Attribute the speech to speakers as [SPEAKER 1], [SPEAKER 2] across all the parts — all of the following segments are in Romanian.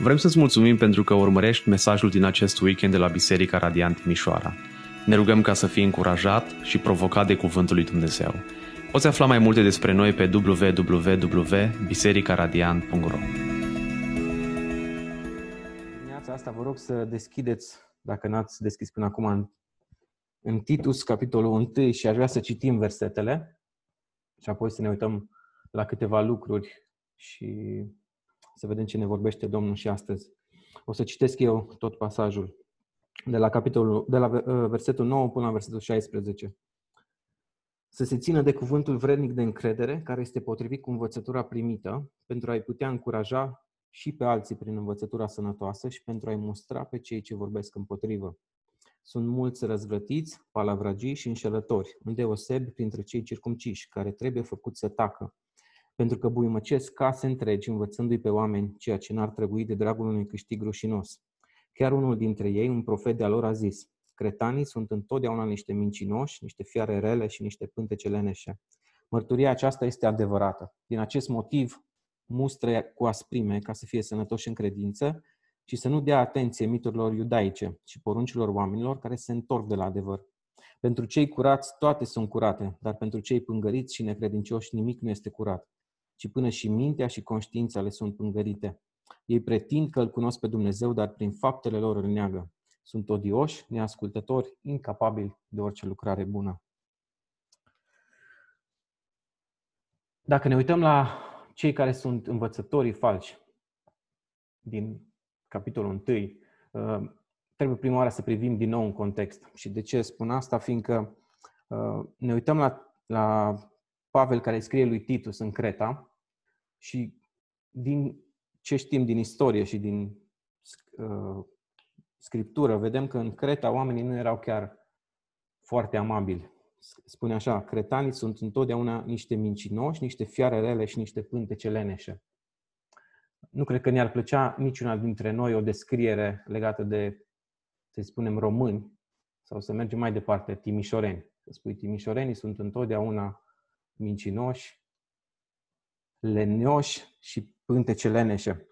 [SPEAKER 1] Vrem să-ți mulțumim pentru că urmărești mesajul din acest weekend de la Biserica Radiant Mișoara. Ne rugăm ca să fii încurajat și provocat de Cuvântul lui Dumnezeu. Poți afla mai multe despre noi pe www.bisericaradiant.ro
[SPEAKER 2] Dimineața asta vă rog să deschideți, dacă n-ați deschis până acum, în, în Titus, capitolul 1 și aș vrea să citim versetele și apoi să ne uităm la câteva lucruri și să vedem ce ne vorbește Domnul și astăzi. O să citesc eu tot pasajul de la, capitolul, de la uh, versetul 9 până la versetul 16. Să se țină de cuvântul vrednic de încredere, care este potrivit cu învățătura primită, pentru a-i putea încuraja și pe alții prin învățătura sănătoasă și pentru a-i mustra pe cei ce vorbesc împotrivă. Sunt mulți răzvrătiți, palavragii și înșelători, îndeosebi printre cei circumciși, care trebuie făcut să tacă, pentru că buimăcesc case întregi învățându-i pe oameni ceea ce n-ar trebui de dragul unui câștig rușinos. Chiar unul dintre ei, un profet de-a lor, a zis, Cretanii sunt întotdeauna niște mincinoși, niște fiare rele și niște pântece leneșe. Mărturia aceasta este adevărată. Din acest motiv, mustră cu asprime ca să fie sănătoși în credință și să nu dea atenție miturilor iudaice și poruncilor oamenilor care se întorc de la adevăr. Pentru cei curați toate sunt curate, dar pentru cei pângăriți și necredincioși nimic nu este curat ci până și mintea și conștiința le sunt pângărite. Ei pretind că îl cunosc pe Dumnezeu, dar prin faptele lor îl neagă. Sunt odioși, neascultători, incapabili de orice lucrare bună. Dacă ne uităm la cei care sunt învățătorii falși din capitolul 1, uh, trebuie prima oară să privim din nou în context. Și de ce spun asta? Fiindcă uh, ne uităm la, la Pavel care scrie lui Titus în Creta și din ce știm din istorie și din uh, scriptură, vedem că în Creta oamenii nu erau chiar foarte amabili. Spune așa, cretanii sunt întotdeauna niște mincinoși, niște fiare rele și niște pântece leneșe. Nu cred că ne-ar plăcea niciuna dintre noi o descriere legată de, să spunem, români, sau să mergem mai departe, timișoreni. Să spui, timișorenii sunt întotdeauna mincinoși, lenioși și pântece leneșe.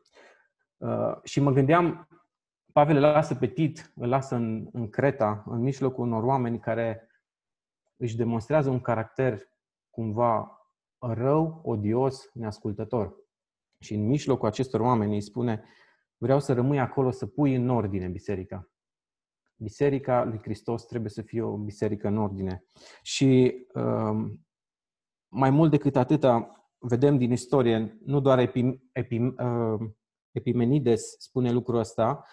[SPEAKER 2] Uh, și mă gândeam, Pavel îl lasă pe Tit, îl lasă în, în Creta, în mijlocul unor oameni care își demonstrează un caracter cumva rău, odios, neascultător. Și în mijlocul acestor oameni îi spune, vreau să rămâi acolo să pui în ordine biserica. Biserica lui Hristos trebuie să fie o biserică în ordine. Și um, mai mult decât atâta, vedem din istorie, nu doar Epim, Epim, uh, Epimenides spune lucrul ăsta,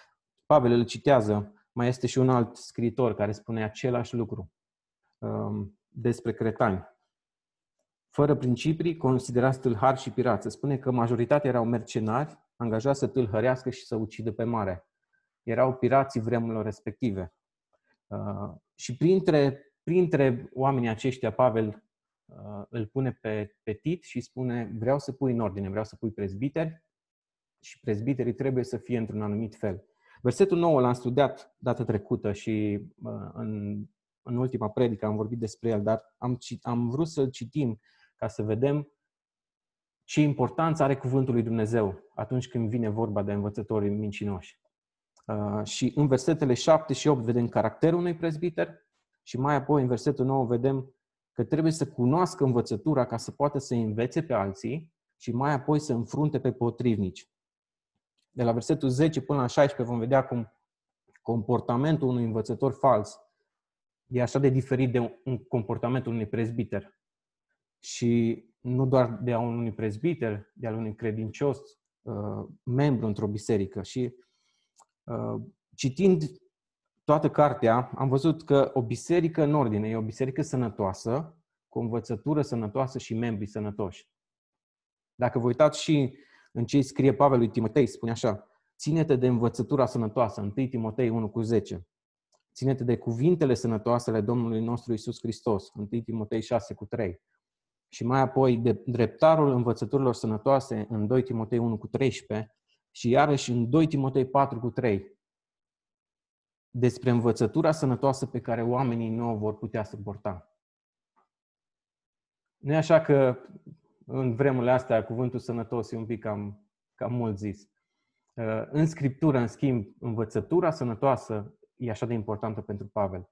[SPEAKER 2] Pavel îl citează, mai este și un alt scriitor care spune același lucru uh, despre cretani. Fără principii, considerați tâlhari și pirați. Spune că majoritatea erau mercenari, angajați să tâlhărească și să ucidă pe mare. Erau pirații vremurilor respective. Uh, și printre, printre oamenii aceștia, Pavel Uh, îl pune pe, pe Tit și spune vreau să pui în ordine, vreau să pui prezbiteri și prezbiterii trebuie să fie într-un anumit fel. Versetul 9 l-am studiat data trecută și uh, în, în ultima predică am vorbit despre el, dar am, am vrut să-l citim ca să vedem ce importanță are cuvântul lui Dumnezeu atunci când vine vorba de învățătorii mincinoși. Uh, și în versetele 7 și 8 vedem caracterul unui prezbiter și mai apoi în versetul 9 vedem că trebuie să cunoască învățătura ca să poată să învețe pe alții și mai apoi să înfrunte pe potrivnici. De la versetul 10 până la 16 vom vedea cum comportamentul unui învățător fals e așa de diferit de un comportamentul unui prezbiter. Și nu doar de a unui prezbiter, de a unui credincios uh, membru într-o biserică. Și uh, citind toată cartea, am văzut că o biserică în ordine e o biserică sănătoasă, cu o învățătură sănătoasă și membri sănătoși. Dacă vă uitați și în ce scrie Pavel lui Timotei, spune așa, ține-te de învățătura sănătoasă, 1 Timotei 1 cu 10. Ține-te de cuvintele sănătoase ale Domnului nostru Isus Hristos, 1 Timotei 6 cu 3. Și mai apoi de dreptarul învățăturilor sănătoase în 2 Timotei 1 cu 13 și iarăși în 2 Timotei 4 cu 3 despre învățătura sănătoasă pe care oamenii nu o vor putea suporta. Nu e așa că în vremurile astea cuvântul sănătos e un pic cam, cam mult zis. Uh, în Scriptură, în schimb, învățătura sănătoasă e așa de importantă pentru Pavel.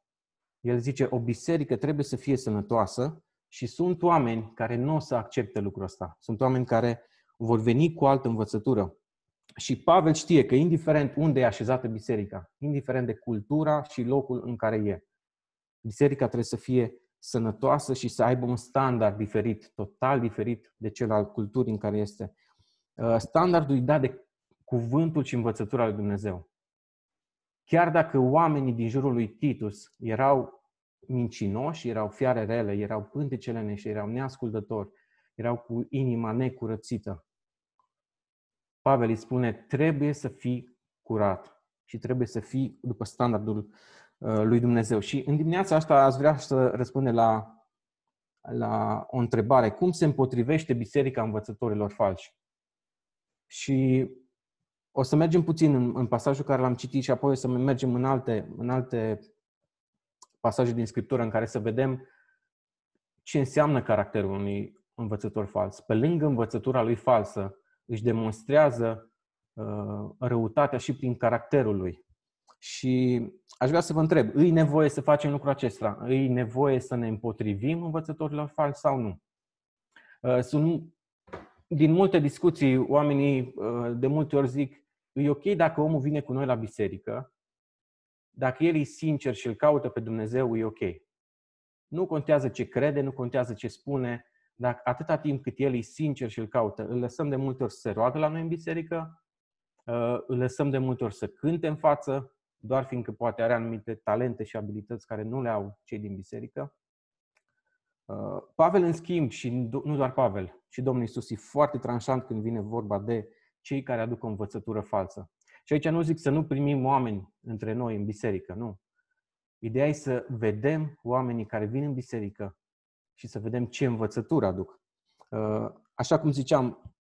[SPEAKER 2] El zice, o biserică trebuie să fie sănătoasă și sunt oameni care nu o să accepte lucrul ăsta. Sunt oameni care vor veni cu altă învățătură. Și Pavel știe că indiferent unde e așezată biserica, indiferent de cultura și locul în care e, biserica trebuie să fie sănătoasă și să aibă un standard diferit, total diferit de cel al culturii în care este. Uh, standardul îi dat de cuvântul și învățătura lui Dumnezeu. Chiar dacă oamenii din jurul lui Titus erau mincinoși, erau fiare rele, erau pântecele și erau neascultători, erau cu inima necurățită, Pavel îi spune, trebuie să fii curat și trebuie să fii după standardul uh, lui Dumnezeu. Și în dimineața asta aș vrea să răspunde la, la o întrebare. Cum se împotrivește biserica învățătorilor falși? Și o să mergem puțin în, în pasajul care l-am citit și apoi o să mergem în alte, în alte pasaje din Scriptură în care să vedem ce înseamnă caracterul unui învățător fals. Pe lângă învățătura lui falsă, își demonstrează uh, răutatea și prin caracterul lui. Și aș vrea să vă întreb, îi nevoie să facem lucrul acesta? Îi nevoie să ne împotrivim învățătorilor falsi sau nu? Uh, sunt din multe discuții, oamenii uh, de multe ori zic, e ok dacă omul vine cu noi la biserică, dacă el e sincer și îl caută pe Dumnezeu, e ok. Nu contează ce crede, nu contează ce spune, dacă atâta timp cât el e sincer și îl caută, îl lăsăm de multe ori să se roagă la noi în biserică, uh, îl lăsăm de multe ori să cânte în față, doar fiindcă poate are anumite talente și abilități care nu le au cei din biserică. Uh, Pavel, în schimb, și nu doar Pavel, și Domnul Isus e foarte tranșant când vine vorba de cei care aduc o învățătură falsă. Și aici nu zic să nu primim oameni între noi în biserică, nu. Ideea e să vedem oamenii care vin în biserică și să vedem ce învățătură aduc. Uh, așa cum ziceam,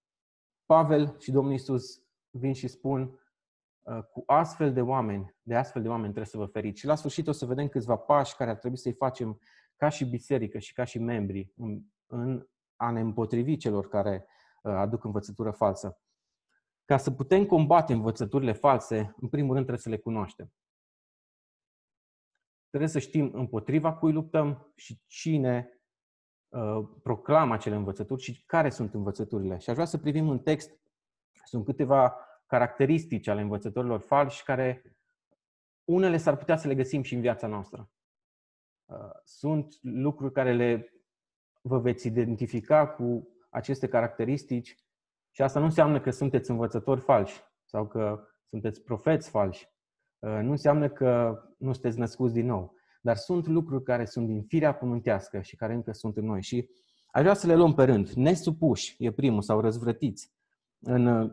[SPEAKER 2] Pavel și Domnul Isus vin și spun uh, cu astfel de oameni, de astfel de oameni trebuie să vă feriți. Și la sfârșit o să vedem câțiva pași care ar trebui să-i facem ca și biserică și ca și membri în, în a ne împotrivi celor care uh, aduc învățătură falsă. Ca să putem combate învățăturile false, în primul rând trebuie să le cunoaștem. Trebuie să știm împotriva cui luptăm și cine Uh, proclamă acele învățături și care sunt învățăturile. Și aș vrea să privim în text, sunt câteva caracteristici ale învățătorilor falși care unele s-ar putea să le găsim și în viața noastră. Uh, sunt lucruri care le vă veți identifica cu aceste caracteristici și asta nu înseamnă că sunteți învățători falși sau că sunteți profeți falși. Uh, nu înseamnă că nu sunteți născuți din nou. Dar sunt lucruri care sunt din firea pământească și care încă sunt în noi. Și aș vrea să le luăm pe rând. Nesupuși e primul, sau răzvrătiți. În uh,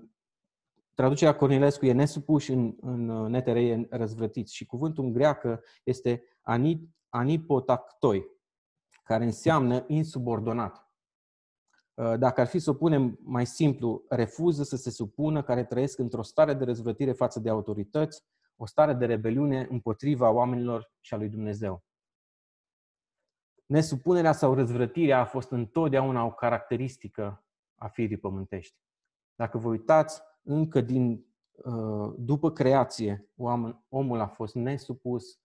[SPEAKER 2] traducerea Cornilescu e nesupuși, în, în uh, netere e răzvrătiți. Și cuvântul în greacă este anipotactoi, care înseamnă insubordonat. Uh, dacă ar fi să o punem mai simplu, refuză să se supună, care trăiesc într-o stare de răzvrătire față de autorități, o stare de rebeliune împotriva oamenilor și a lui Dumnezeu. Nesupunerea sau răzvrătirea a fost întotdeauna o caracteristică a firii pământești. Dacă vă uitați, încă din uh, după creație, omul a fost nesupus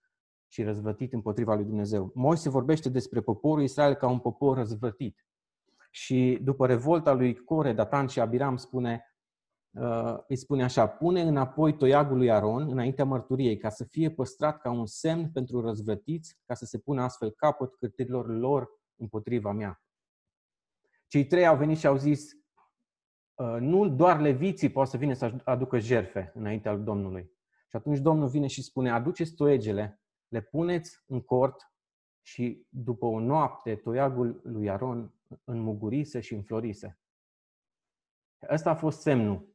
[SPEAKER 2] și răzvătit împotriva lui Dumnezeu. Moise vorbește despre poporul Israel ca un popor răzvătit. Și după revolta lui Core, Datan și Abiram spune Uh, îi spune așa, pune înapoi toiagul lui Aron înaintea mărturiei, ca să fie păstrat ca un semn pentru răzvrătiți, ca să se pună astfel capăt cârtirilor lor împotriva mea. Cei trei au venit și au zis, uh, nu doar leviții pot să vină să aducă jerfe înaintea Domnului. Și atunci Domnul vine și spune, aduceți toegele, le puneți în cort și după o noapte toiagul lui Aron înmugurise și înflorise. Ăsta a fost semnul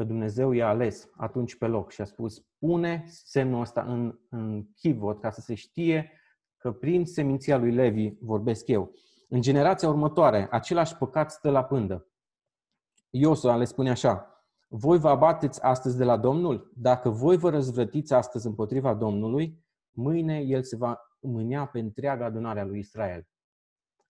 [SPEAKER 2] că Dumnezeu i-a ales atunci pe loc și a spus, pune semnul ăsta în, în chivot ca să se știe că prin seminția lui Levi vorbesc eu. În generația următoare, același păcat stă la pândă. Iosua le spune așa, voi vă abateți astăzi de la Domnul? Dacă voi vă răzvrătiți astăzi împotriva Domnului, mâine El se va mânea pe întreaga adunare a lui Israel.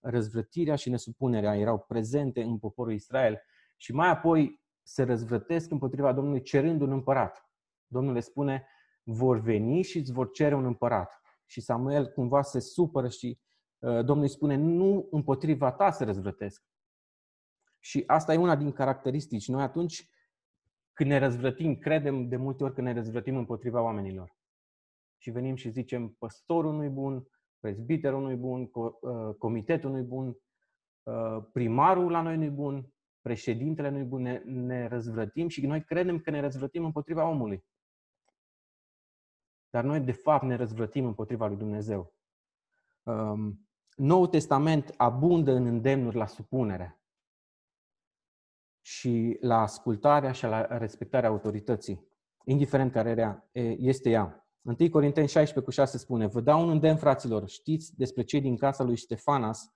[SPEAKER 2] Răzvrătirea și nesupunerea erau prezente în poporul Israel și mai apoi se răzvrătesc împotriva Domnului cerând un împărat. Domnul le spune, vor veni și îți vor cere un împărat. Și Samuel cumva se supără și uh, Domnul îi spune, nu împotriva ta se răzvrătesc. Și asta e una din caracteristici. Noi atunci când ne răzvrătim, credem de multe ori că ne răzvrătim împotriva oamenilor. Și venim și zicem, păstorul nu-i bun, prezbiterul nu-i bun, uh, comitetul nu-i bun, uh, primarul la noi nu-i bun, președintele nu-i bun, ne, ne răzvrătim și noi credem că ne răzvrătim împotriva omului. Dar noi, de fapt, ne răzvrătim împotriva lui Dumnezeu. Um, Noul Testament abundă în îndemnuri la supunere și la ascultarea și la respectarea autorității, indiferent care este ea. 1 Corinteni 16 cu 6 spune, Vă dau un îndemn, fraților, știți despre cei din casa lui Ștefanas,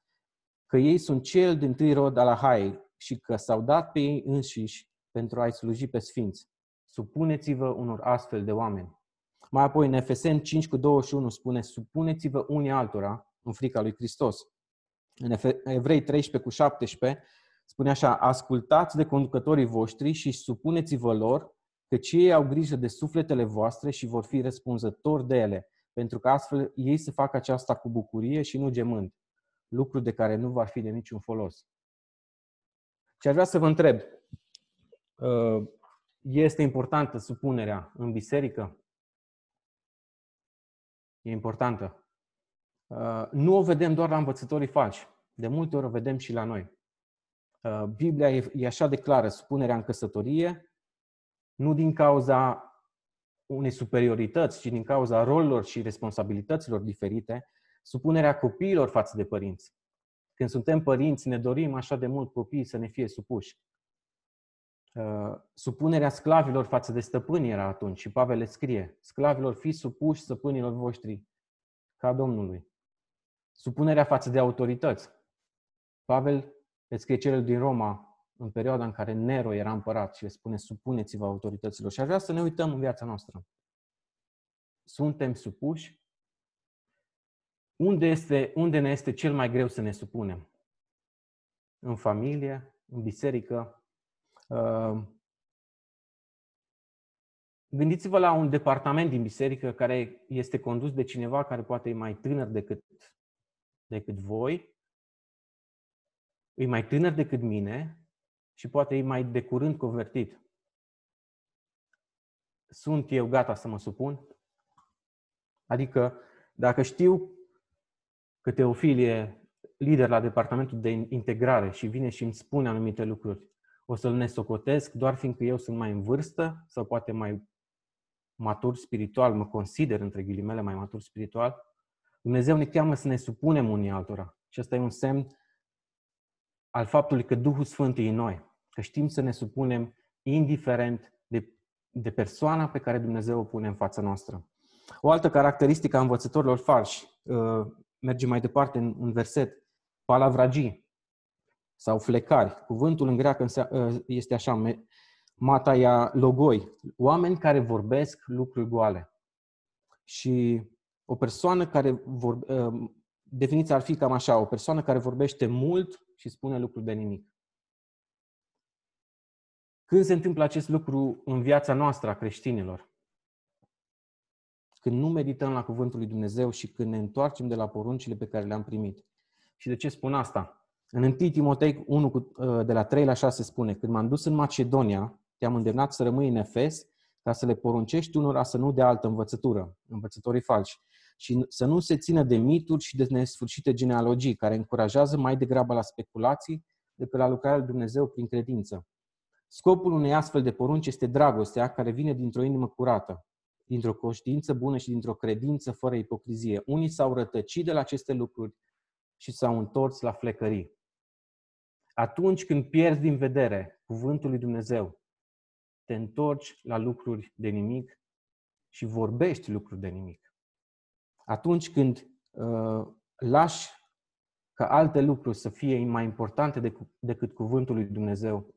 [SPEAKER 2] că ei sunt cel din tâi rod al Ahai și că s-au dat pe ei înșiși pentru a-i sluji pe sfinți. Supuneți-vă unor astfel de oameni. Mai apoi, în Efeseni 5 cu 21 spune, supuneți-vă unii altora în frica lui Hristos. În Evrei 13 cu 17 spune așa, ascultați de conducătorii voștri și supuneți-vă lor, că ei au grijă de sufletele voastre și vor fi răspunzători de ele, pentru că astfel ei să facă aceasta cu bucurie și nu gemând, lucru de care nu va fi de niciun folos. Și aș vrea să vă întreb, uh, este importantă supunerea în biserică? E importantă. Uh, nu o vedem doar la învățătorii falși. De multe ori o vedem și la noi. Uh, Biblia e așa de clară, supunerea în căsătorie, nu din cauza unei superiorități, ci din cauza rolurilor și responsabilităților diferite, supunerea copiilor față de părinți. Când suntem părinți, ne dorim așa de mult copiii să ne fie supuși. Uh, supunerea sclavilor față de stăpâni era atunci și Pavel le scrie, sclavilor fiți supuși stăpânilor voștri ca Domnului. Supunerea față de autorități. Pavel le scrie celor din Roma în perioada în care Nero era împărat și le spune supuneți-vă autorităților. Și aș vrea să ne uităm în viața noastră. Suntem supuși? Unde, este, unde ne este cel mai greu să ne supunem? În familie, în biserică. Uh, gândiți-vă la un departament din biserică care este condus de cineva care poate e mai tânăr decât, decât voi, e mai tânăr decât mine și poate e mai de curând convertit. Sunt eu gata să mă supun? Adică, dacă știu că Teofil e lider la departamentul de integrare și vine și îmi spune anumite lucruri, o să-l nesocotesc doar fiindcă eu sunt mai în vârstă sau poate mai matur spiritual, mă consider între ghilimele mai matur spiritual, Dumnezeu ne cheamă să ne supunem unii altora. Și asta e un semn al faptului că Duhul Sfânt e în noi. Că știm să ne supunem indiferent de, de persoana pe care Dumnezeu o pune în fața noastră. O altă caracteristică a învățătorilor falși, uh, merge mai departe în, în verset, palavragii sau flecari. Cuvântul în greacă uh, este așa, mataia logoi, oameni care vorbesc lucruri goale. Și o persoană care vor, uh, definiția ar fi cam așa, o persoană care vorbește mult și spune lucruri de nimic. Când se întâmplă acest lucru în viața noastră a creștinilor? Când nu medităm la Cuvântul lui Dumnezeu și când ne întoarcem de la poruncile pe care le-am primit. Și de ce spun asta? În 1 Timotei 1, ă, de la 3 la 6 spune, când m-am dus în Macedonia, te-am îndemnat să rămâi în Efes ca să le poruncești unora să nu dea altă învățătură, învățătorii falși, și să nu se țină de mituri și de nesfârșite genealogii, care încurajează mai degrabă la speculații decât la lucrarea lui Dumnezeu prin credință. Scopul unei astfel de porunci este dragostea care vine dintr-o inimă curată, dintr-o conștiință bună și dintr-o credință fără ipocrizie. Unii s-au rătăcit de la aceste lucruri și s-au întors la flecării. Atunci când pierzi din vedere cuvântul lui Dumnezeu, te întorci la lucruri de nimic și vorbești lucruri de nimic atunci când uh, lași ca alte lucruri să fie mai importante decât cuvântul lui Dumnezeu,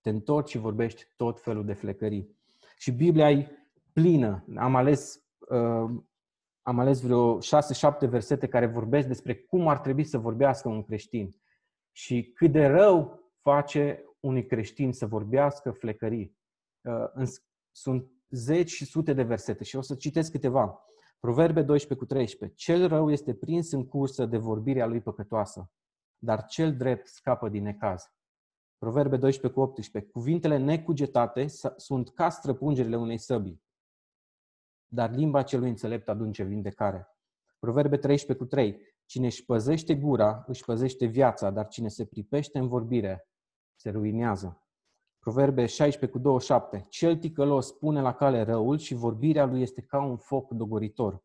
[SPEAKER 2] te întorci și vorbești tot felul de flecării. Și Biblia e plină. Am ales, uh, am ales vreo 6-7 versete care vorbesc despre cum ar trebui să vorbească un creștin și cât de rău face unui creștin să vorbească flecării. Uh, sunt zeci și sute de versete și o să citesc câteva. Proverbe 12 cu 13. Cel rău este prins în cursă de vorbirea lui păcătoasă, dar cel drept scapă din necaz. Proverbe 12 cu 18. Cuvintele necugetate sunt ca străpungerile unei săbii, dar limba celui înțelept adunce vindecare. Proverbe 13 cu 3. Cine își păzește gura, își păzește viața, dar cine se pripește în vorbire, se ruinează. Proverbe 16 cu 27. Cel ticălos pune la cale răul și vorbirea lui este ca un foc dogoritor.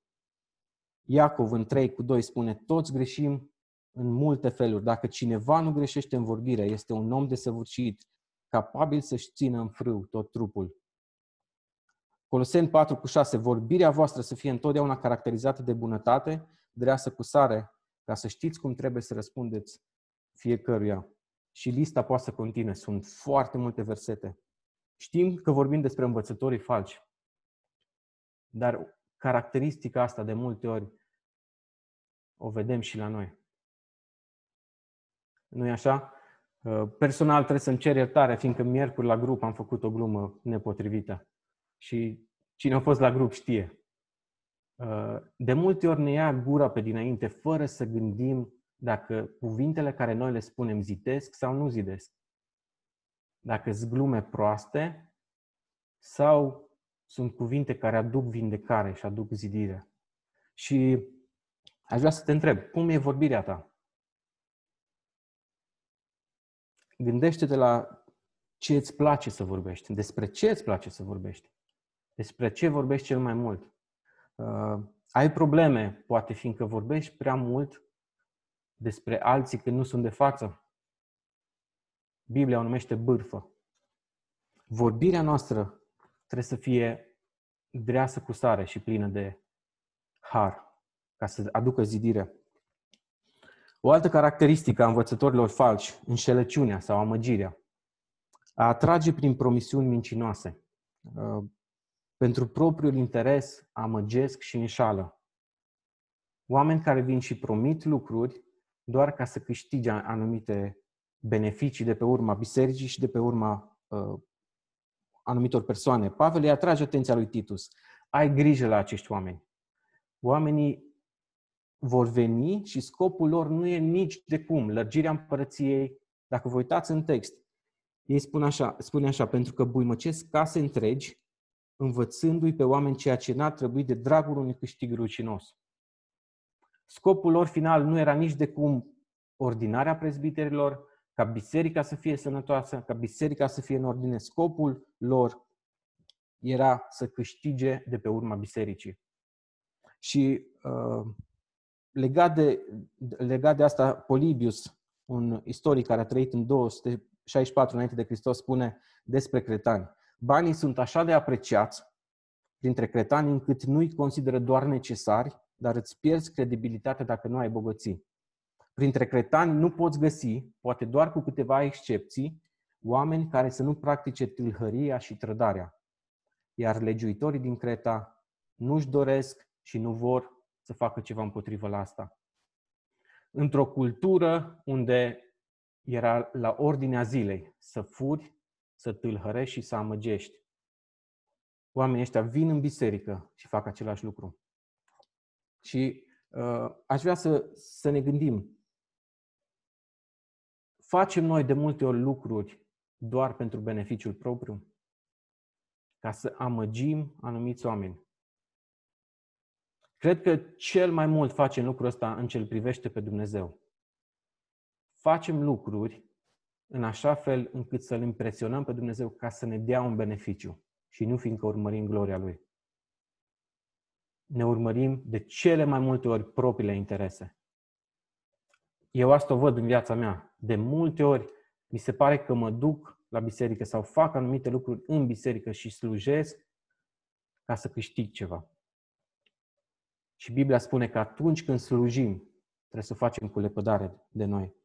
[SPEAKER 2] Iacov în 3 cu 2 spune, toți greșim în multe feluri. Dacă cineva nu greșește în vorbire, este un om desăvârșit, capabil să-și țină în frâu tot trupul. Coloseni 4 cu 6. Vorbirea voastră să fie întotdeauna caracterizată de bunătate, dreasă cu sare, ca să știți cum trebuie să răspundeți fiecăruia. Și lista poate să continue. Sunt foarte multe versete. Știm că vorbim despre învățătorii falși. Dar caracteristica asta de multe ori o vedem și la noi. Nu-i așa? Uh, personal trebuie să-mi cer iertare, fiindcă miercuri la grup am făcut o glumă nepotrivită. Și cine a fost la grup știe. Uh, de multe ori ne ia gura pe dinainte, fără să gândim dacă cuvintele care noi le spunem zidesc sau nu zidesc. Dacă sunt glume proaste sau sunt cuvinte care aduc vindecare și aduc zidire. Și aș vrea să te întreb, cum e vorbirea ta? Gândește-te la ce îți place să vorbești, despre ce îți place să vorbești, despre ce vorbești cel mai mult. Uh, ai probleme, poate fiindcă vorbești prea mult despre alții când nu sunt de față. Biblia o numește bârfă. Vorbirea noastră trebuie să fie dreasă cu sare și plină de har, ca să aducă zidire. O altă caracteristică a învățătorilor falși, înșelăciunea sau amăgirea, a atrage prin promisiuni mincinoase. Uh, pentru propriul interes amăgesc și înșală. Oameni care vin și promit lucruri doar ca să câștige anumite beneficii de pe urma bisericii și de pe urma uh, anumitor persoane. Pavel îi atrage atenția lui Titus. Ai grijă la acești oameni. Oamenii vor veni și scopul lor nu e nici de cum lărgirea împărăției. Dacă vă uitați în text, ei spun așa, spune așa, pentru că buimăcesc case întregi, învățându-i pe oameni ceea ce n-ar trebui de dragul unui câștig rucinos. Scopul lor final nu era nici de cum ordinarea prezbiterilor, ca biserica să fie sănătoasă, ca biserica să fie în ordine. Scopul lor era să câștige de pe urma bisericii. Și uh, legat, de, legat de asta, Polibius, un istoric care a trăit în 264 înainte de Hristos, spune despre cretani. Banii sunt așa de apreciați printre cretani încât nu-i consideră doar necesari, dar îți pierzi credibilitatea dacă nu ai bogății. Printre cretani nu poți găsi, poate doar cu câteva excepții, oameni care să nu practice tâlhăria și trădarea. Iar legiuitorii din Creta nu-și doresc și nu vor să facă ceva împotrivă la asta. Într-o cultură unde era la ordinea zilei să furi, să tâlhărești și să amăgești. Oamenii ăștia vin în biserică și fac același lucru. Și uh, aș vrea să, să ne gândim. Facem noi de multe ori lucruri doar pentru beneficiul propriu? Ca să amăgim anumiți oameni. Cred că cel mai mult facem lucrul ăsta în ce îl privește pe Dumnezeu. Facem lucruri în așa fel încât să-L impresionăm pe Dumnezeu ca să ne dea un beneficiu și nu fiindcă urmărim gloria Lui ne urmărim de cele mai multe ori propriile interese. Eu asta o văd în viața mea. De multe ori mi se pare că mă duc la biserică sau fac anumite lucruri în biserică și slujesc ca să câștig ceva. Și Biblia spune că atunci când slujim, trebuie să o facem cu lepădare de noi.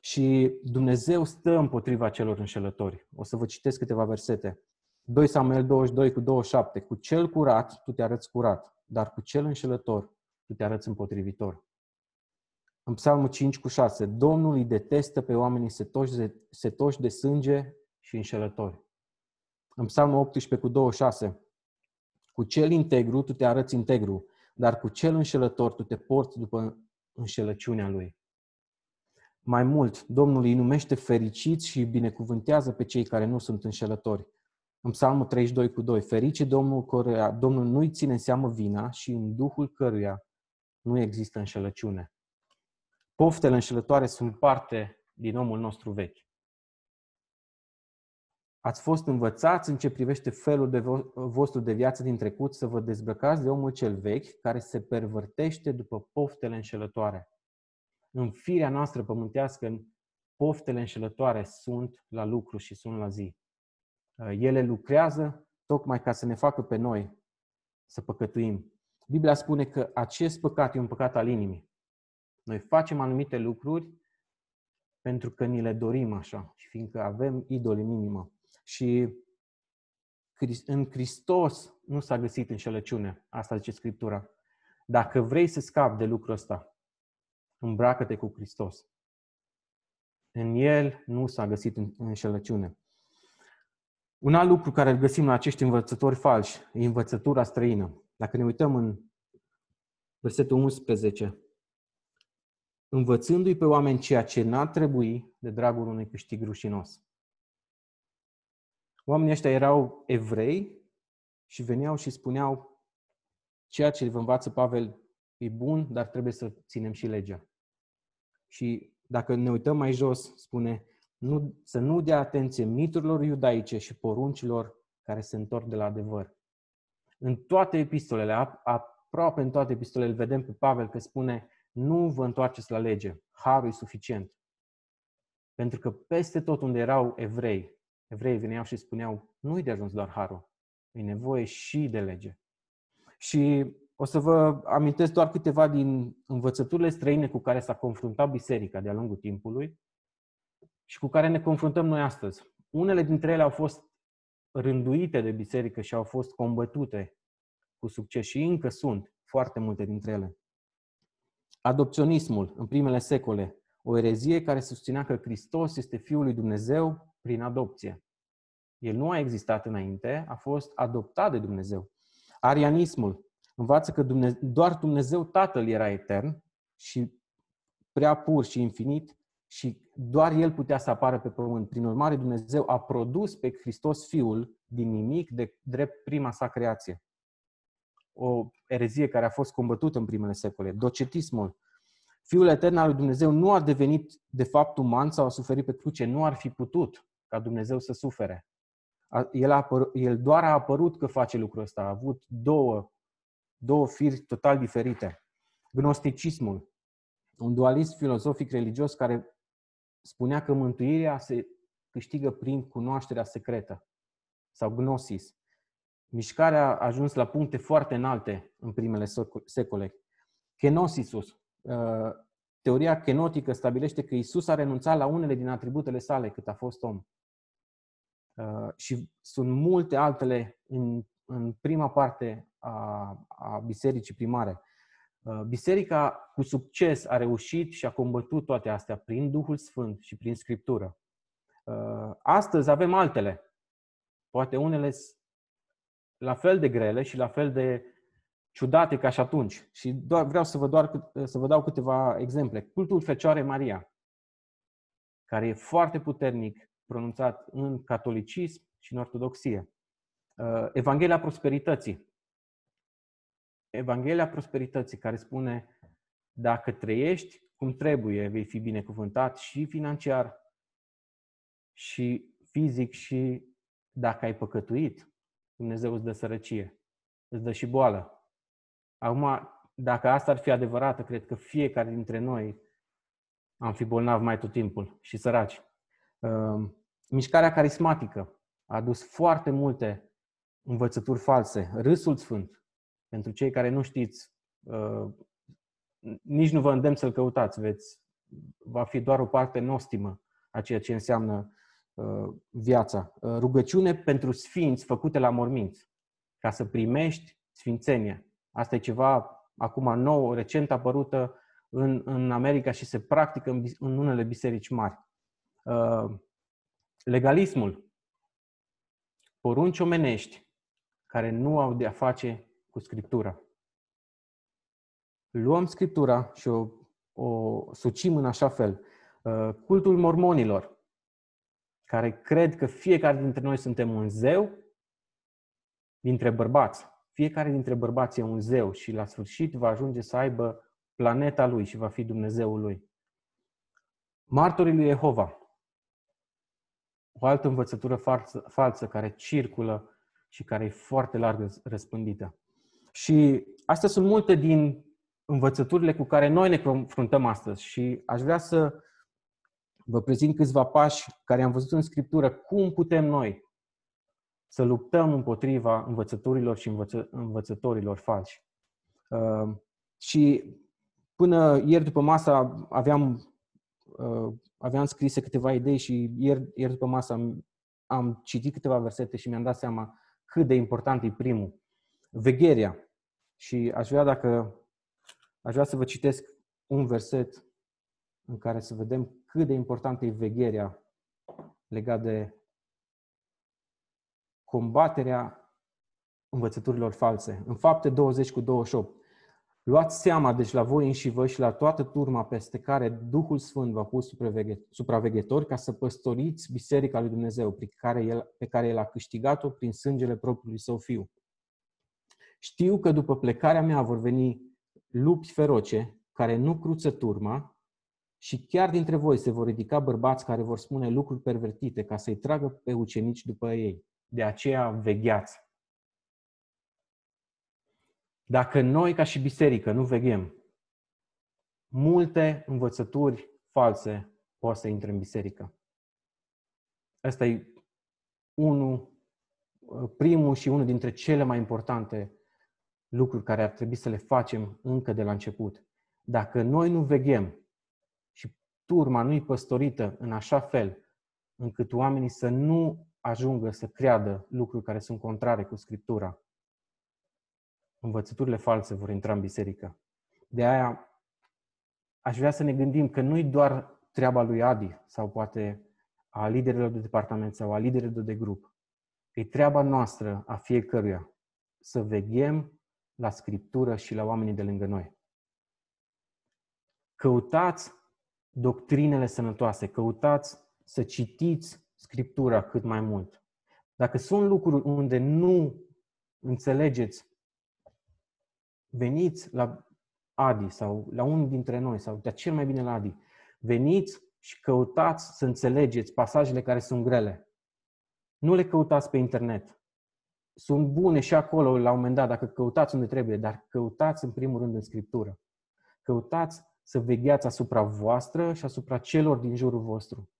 [SPEAKER 2] Și Dumnezeu stă împotriva celor înșelători. O să vă citesc câteva versete. 2 Samuel 22 cu 27. Cu cel curat tu te arăți curat dar cu cel înșelător tu te arăți împotrivitor. În Psalmul 5 cu 6, Domnul îi detestă pe oamenii setoși de, setoși de sânge și înșelători. În Psalmul 18 cu 26, cu cel integru tu te arăți integru, dar cu cel înșelător tu te porți după înșelăciunea lui. Mai mult, Domnul îi numește fericiți și îi binecuvântează pe cei care nu sunt înșelători. În Psalmul 32 cu 2, ferice Domnul căruia Domnul nu-i ține în seamă vina și în Duhul căruia nu există înșelăciune. Poftele înșelătoare sunt parte din omul nostru vechi. Ați fost învățați în ce privește felul de vostru de viață din trecut să vă dezbrăcați de omul cel vechi care se pervărtește după poftele înșelătoare. În firea noastră pământească, poftele înșelătoare sunt la lucru și sunt la zi. Ele lucrează tocmai ca să ne facă pe noi să păcătuim. Biblia spune că acest păcat e un păcat al inimii. Noi facem anumite lucruri pentru că ni le dorim așa și fiindcă avem idoli în inimă. Și în Hristos nu s-a găsit înșelăciune. Asta zice Scriptura. Dacă vrei să scapi de lucrul ăsta, îmbracă-te cu Hristos. În El nu s-a găsit înșelăciune. Un alt lucru care îl găsim la acești învățători falși e învățătura străină. Dacă ne uităm în versetul 11, învățându-i pe oameni ceea ce n-ar trebui de dragul unui câștig rușinos. Oamenii ăștia erau evrei și veneau și spuneau ceea ce vă învață Pavel e bun, dar trebuie să ținem și legea. Și dacă ne uităm mai jos, spune nu, să nu dea atenție miturilor iudaice și poruncilor care se întorc de la adevăr. În toate epistolele, aproape în toate epistolele, îl vedem pe Pavel că spune nu vă întoarceți la lege, harul e suficient. Pentru că peste tot unde erau evrei, Evreii veneau și spuneau, nu-i de ajuns doar harul, e nevoie și de lege. Și o să vă amintesc doar câteva din învățăturile străine cu care s-a confruntat biserica de-a lungul timpului și cu care ne confruntăm noi astăzi. Unele dintre ele au fost rânduite de biserică și au fost combătute cu succes și încă sunt foarte multe dintre ele. Adopționismul în primele secole, o erezie care susținea că Hristos este Fiul lui Dumnezeu prin adopție. El nu a existat înainte, a fost adoptat de Dumnezeu. Arianismul învață că Dumnezeu, doar Dumnezeu Tatăl era etern și prea pur și infinit și doar El putea să apară pe pământ. Prin urmare, Dumnezeu a produs pe Hristos Fiul din nimic de drept prima sa creație. O erezie care a fost combătută în primele secole. Docetismul. Fiul etern al lui Dumnezeu nu a devenit de fapt uman sau a suferit pe cruce. Nu ar fi putut ca Dumnezeu să sufere. El, a apăr- el doar a apărut că face lucrul ăsta. A avut două, două firi total diferite. Gnosticismul, un dualist filozofic religios care spunea că mântuirea se câștigă prin cunoașterea secretă sau gnosis. Mișcarea a ajuns la puncte foarte înalte în primele secole. Kenosisus, uh, teoria kenotică stabilește că Isus a renunțat la unele din atributele sale cât a fost om. Uh, și sunt multe altele în, în prima parte a, a bisericii primare. Uh, biserica cu succes a reușit și a combătut toate astea prin Duhul Sfânt și prin Scriptură. Uh, astăzi avem altele. Poate unele la fel de grele și la fel de ciudate ca și atunci. Și doar, vreau să vă, doar, să vă dau câteva exemple. Cultul Fecioarei Maria, care e foarte puternic pronunțat în catolicism și în ortodoxie. Uh, Evanghelia prosperității. Evanghelia prosperității care spune dacă trăiești cum trebuie, vei fi binecuvântat și financiar, și fizic, și dacă ai păcătuit, Dumnezeu îți dă sărăcie, îți dă și boală. Acum, dacă asta ar fi adevărată, cred că fiecare dintre noi am fi bolnav mai tot timpul și săraci. Ehm, mișcarea carismatică a adus foarte multe învățături false. Râsul Sfânt, pentru cei care nu știți, ehm, nici nu vă îndemn să-l căutați, veți, va fi doar o parte nostimă a ceea ce înseamnă ehm, viața. Rugăciune pentru sfinți făcute la morminți, ca să primești sfințenie. Asta e ceva acum nou, recent apărută în, în America și se practică în, în unele biserici mari. Uh, legalismul, porunci omenești care nu au de a face cu Scriptura. Luăm Scriptura și o, o sucim în așa fel. Uh, cultul mormonilor, care cred că fiecare dintre noi suntem un zeu, dintre bărbați. Fiecare dintre bărbați e un zeu și la sfârșit va ajunge să aibă planeta lui și va fi Dumnezeul lui. Martorii lui Jehova. O altă învățătură falsă, falsă care circulă și care e foarte larg răspândită. Și astea sunt multe din învățăturile cu care noi ne confruntăm astăzi și aș vrea să vă prezint câțiva pași care am văzut în Scriptură cum putem noi să luptăm împotriva învățăturilor și învăță, învățătorilor falși. Uh, și până ieri după masă aveam, uh, aveam scrise câteva idei și ieri, ieri după masă am, am citit câteva versete și mi-am dat seama cât de important e primul. Vegherea. Și aș vrea dacă aș vrea să vă citesc un verset în care să vedem cât de importantă e vegherea legat de combaterea învățăturilor false. În fapte 20 cu 28. Luați seama, deci, la voi înși vă și la toată turma peste care Duhul Sfânt v-a pus supraveghetori ca să păstoriți Biserica lui Dumnezeu pe care El, pe care El a câștigat-o prin sângele propriului Său Fiu. Știu că după plecarea mea vor veni lupi feroce care nu cruță turma și chiar dintre voi se vor ridica bărbați care vor spune lucruri pervertite ca să-i tragă pe ucenici după ei. De aceea vegheați. Dacă noi, ca și biserică, nu veghem, multe învățături false pot să intre în biserică. Ăsta e unul, primul și unul dintre cele mai importante lucruri care ar trebui să le facem încă de la început. Dacă noi nu veghem și turma nu e păstorită în așa fel încât oamenii să nu ajungă să creadă lucruri care sunt contrare cu Scriptura, învățăturile false vor intra în biserică. De aia aș vrea să ne gândim că nu-i doar treaba lui Adi sau poate a liderilor de departament sau a liderilor de grup. E treaba noastră a fiecăruia să veghem la Scriptură și la oamenii de lângă noi. Căutați doctrinele sănătoase, căutați să citiți Scriptura cât mai mult. Dacă sunt lucruri unde nu înțelegeți, veniți la Adi sau la unul dintre noi, sau de cel mai bine la Adi. Veniți și căutați să înțelegeți pasajele care sunt grele. Nu le căutați pe internet. Sunt bune și acolo, la un moment dat, dacă căutați unde trebuie, dar căutați în primul rând în Scriptură. Căutați să vegheați asupra voastră și asupra celor din jurul vostru.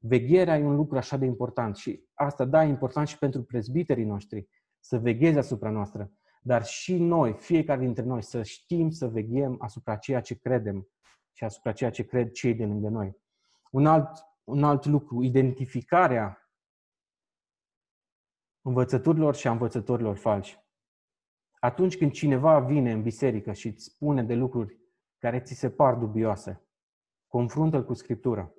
[SPEAKER 2] Vegherea e un lucru așa de important și asta, da, e important și pentru prezbiterii noștri, să vegheze asupra noastră, dar și noi, fiecare dintre noi, să știm să veghem asupra ceea ce credem și asupra ceea ce cred cei de lângă noi. Un alt, un alt lucru, identificarea învățăturilor și a învățătorilor falși. Atunci când cineva vine în biserică și îți spune de lucruri care ți se par dubioase, confruntă-l cu Scriptura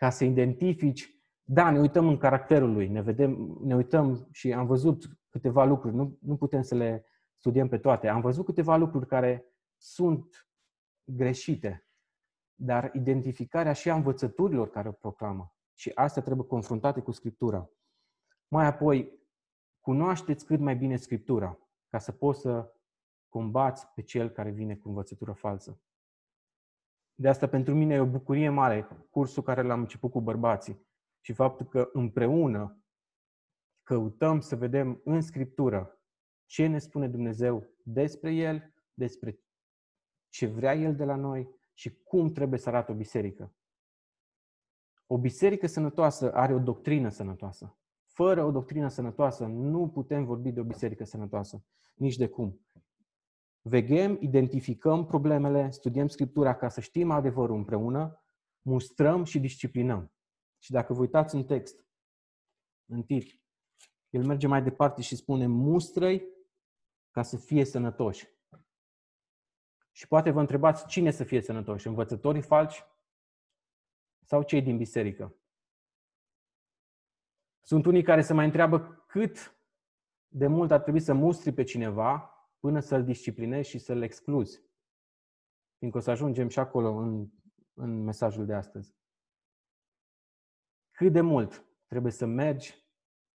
[SPEAKER 2] ca să identifici, da, ne uităm în caracterul lui, ne, vedem, ne uităm și am văzut câteva lucruri, nu, nu putem să le studiem pe toate, am văzut câteva lucruri care sunt greșite, dar identificarea și a învățăturilor care o proclamă. Și astea trebuie confruntate cu Scriptura. Mai apoi, cunoașteți cât mai bine Scriptura, ca să poți să combați pe cel care vine cu învățătură falsă. De asta pentru mine e o bucurie mare cursul care l-am început cu bărbații și faptul că împreună căutăm să vedem în Scriptură ce ne spune Dumnezeu despre El, despre ce vrea El de la noi și cum trebuie să arate o biserică. O biserică sănătoasă are o doctrină sănătoasă. Fără o doctrină sănătoasă nu putem vorbi de o biserică sănătoasă. Nici de cum. Veghem, identificăm problemele, studiem Scriptura ca să știm adevărul împreună, mustrăm și disciplinăm. Și dacă vă uitați în text, în tit, el merge mai departe și spune mustrăi ca să fie sănătoși. Și poate vă întrebați cine să fie sănătoși, învățătorii falci sau cei din biserică. Sunt unii care se mai întreabă cât de mult ar trebui să mustri pe cineva până să-l disciplinezi și să-l excluzi. Fiindcă o să ajungem și acolo în, în mesajul de astăzi. Cât de mult trebuie să mergi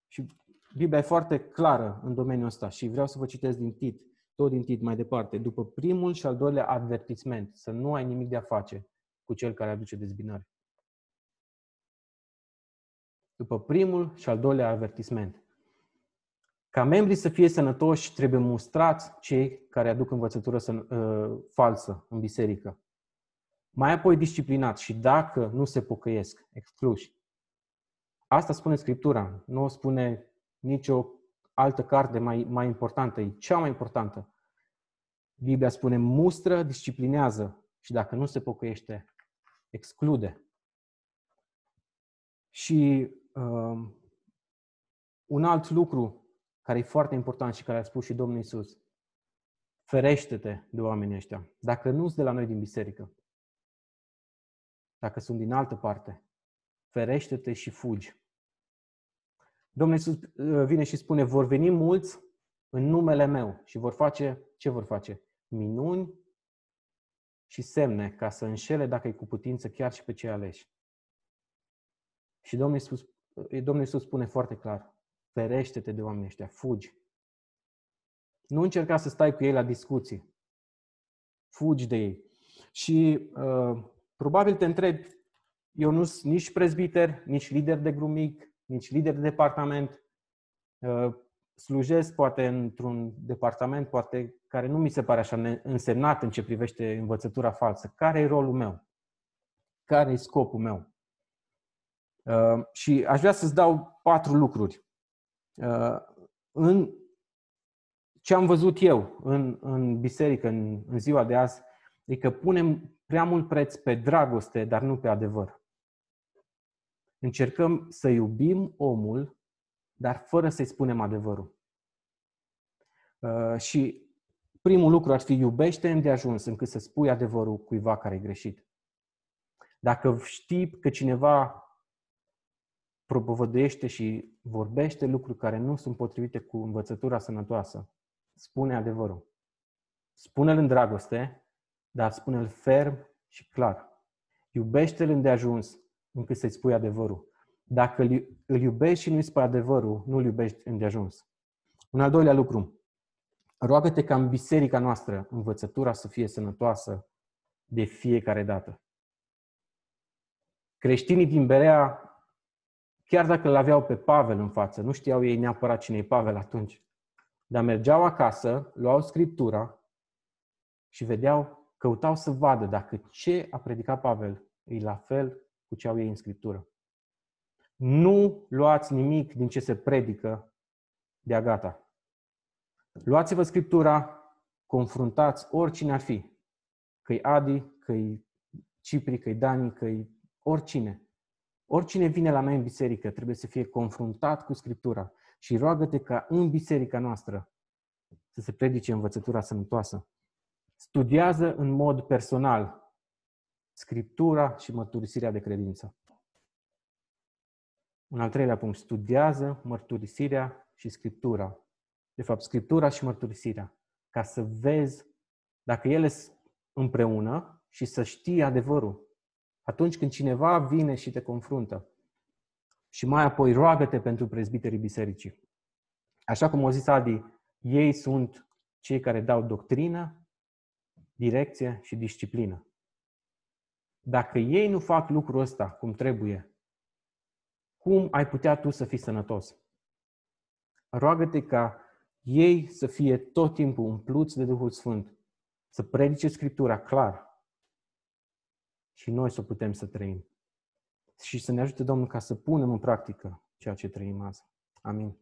[SPEAKER 2] și Biblia e foarte clară în domeniul ăsta și vreau să vă citesc din Tit, tot din Tit mai departe. După primul și al doilea avertisment, să nu ai nimic de a face cu cel care aduce dezbinare. După primul și al doilea avertisment. Ca membrii să fie sănătoși, trebuie mustrați cei care aduc învățătură uh, falsă în biserică. Mai apoi disciplinați și dacă nu se pocăiesc, excluși. Asta spune Scriptura, nu o spune nicio altă carte mai, mai importantă, e cea mai importantă. Biblia spune mustră, disciplinează și dacă nu se pocăiește, exclude. Și uh, un alt lucru care e foarte important și care a spus și Domnul Isus. Ferește-te de oamenii ăștia. Dacă nu sunt de la noi din biserică, dacă sunt din altă parte, ferește-te și fugi. Domnul Isus uh, vine și spune, vor veni mulți în numele meu și vor face, ce vor face? Minuni și semne ca să înșele, dacă e cu putință, chiar și pe cei aleși. Și Domnul Isus, uh, Domnul Isus spune foarte clar, Ferește-te de oamenii ăștia, fugi. Nu încerca să stai cu ei la discuții. Fugi de ei. Și uh, probabil te întrebi, eu nu sunt nici prezbiter, nici lider de grup mic, nici lider de departament. Uh, slujesc poate într-un departament poate care nu mi se pare așa însemnat în ce privește învățătura falsă. Care e rolul meu? Care e scopul meu? Uh, și aș vrea să-ți dau patru lucruri Uh, în ce am văzut eu în, în biserică, în, în ziua de azi, e că punem prea mult preț pe dragoste, dar nu pe adevăr. Încercăm să iubim omul, dar fără să-i spunem adevărul. Uh, și primul lucru ar fi iubește de ajuns încât să spui adevărul cuiva care e greșit. Dacă știi că cineva propovăduiește și vorbește lucruri care nu sunt potrivite cu învățătura sănătoasă, spune adevărul. Spune-l în dragoste, dar spune-l ferm și clar. Iubește-l îndeajuns încât să-i spui adevărul. Dacă îl iubești și nu-i spui adevărul, nu îl iubești îndeajuns. Un al doilea lucru. Roagă-te ca în biserica noastră învățătura să fie sănătoasă de fiecare dată. Creștinii din Berea Chiar dacă îl aveau pe Pavel în față, nu știau ei neapărat cine e Pavel atunci. Dar mergeau acasă, luau Scriptura și vedeau, căutau să vadă dacă ce a predicat Pavel e la fel cu ce au ei în Scriptură. Nu luați nimic din ce se predică de-a gata. Luați-vă Scriptura, confruntați oricine ar fi. Că-i Adi, că-i Cipri, că-i Dani, că-i oricine. Oricine vine la noi în biserică trebuie să fie confruntat cu Scriptura și roagă-te ca în biserica noastră să se predice învățătura sănătoasă. Studiază în mod personal Scriptura și mărturisirea de credință. Un al treilea punct, studiază mărturisirea și Scriptura. De fapt, Scriptura și mărturisirea. Ca să vezi dacă ele sunt împreună și să știi adevărul atunci când cineva vine și te confruntă. Și mai apoi roagă-te pentru prezbiterii bisericii. Așa cum o zis Adi, ei sunt cei care dau doctrină, direcție și disciplină. Dacă ei nu fac lucrul ăsta cum trebuie, cum ai putea tu să fii sănătos? Roagă-te ca ei să fie tot timpul umpluți de Duhul Sfânt, să predice Scriptura clar, și noi să putem să trăim. Și să ne ajute Domnul ca să punem în practică ceea ce trăim azi. Amin.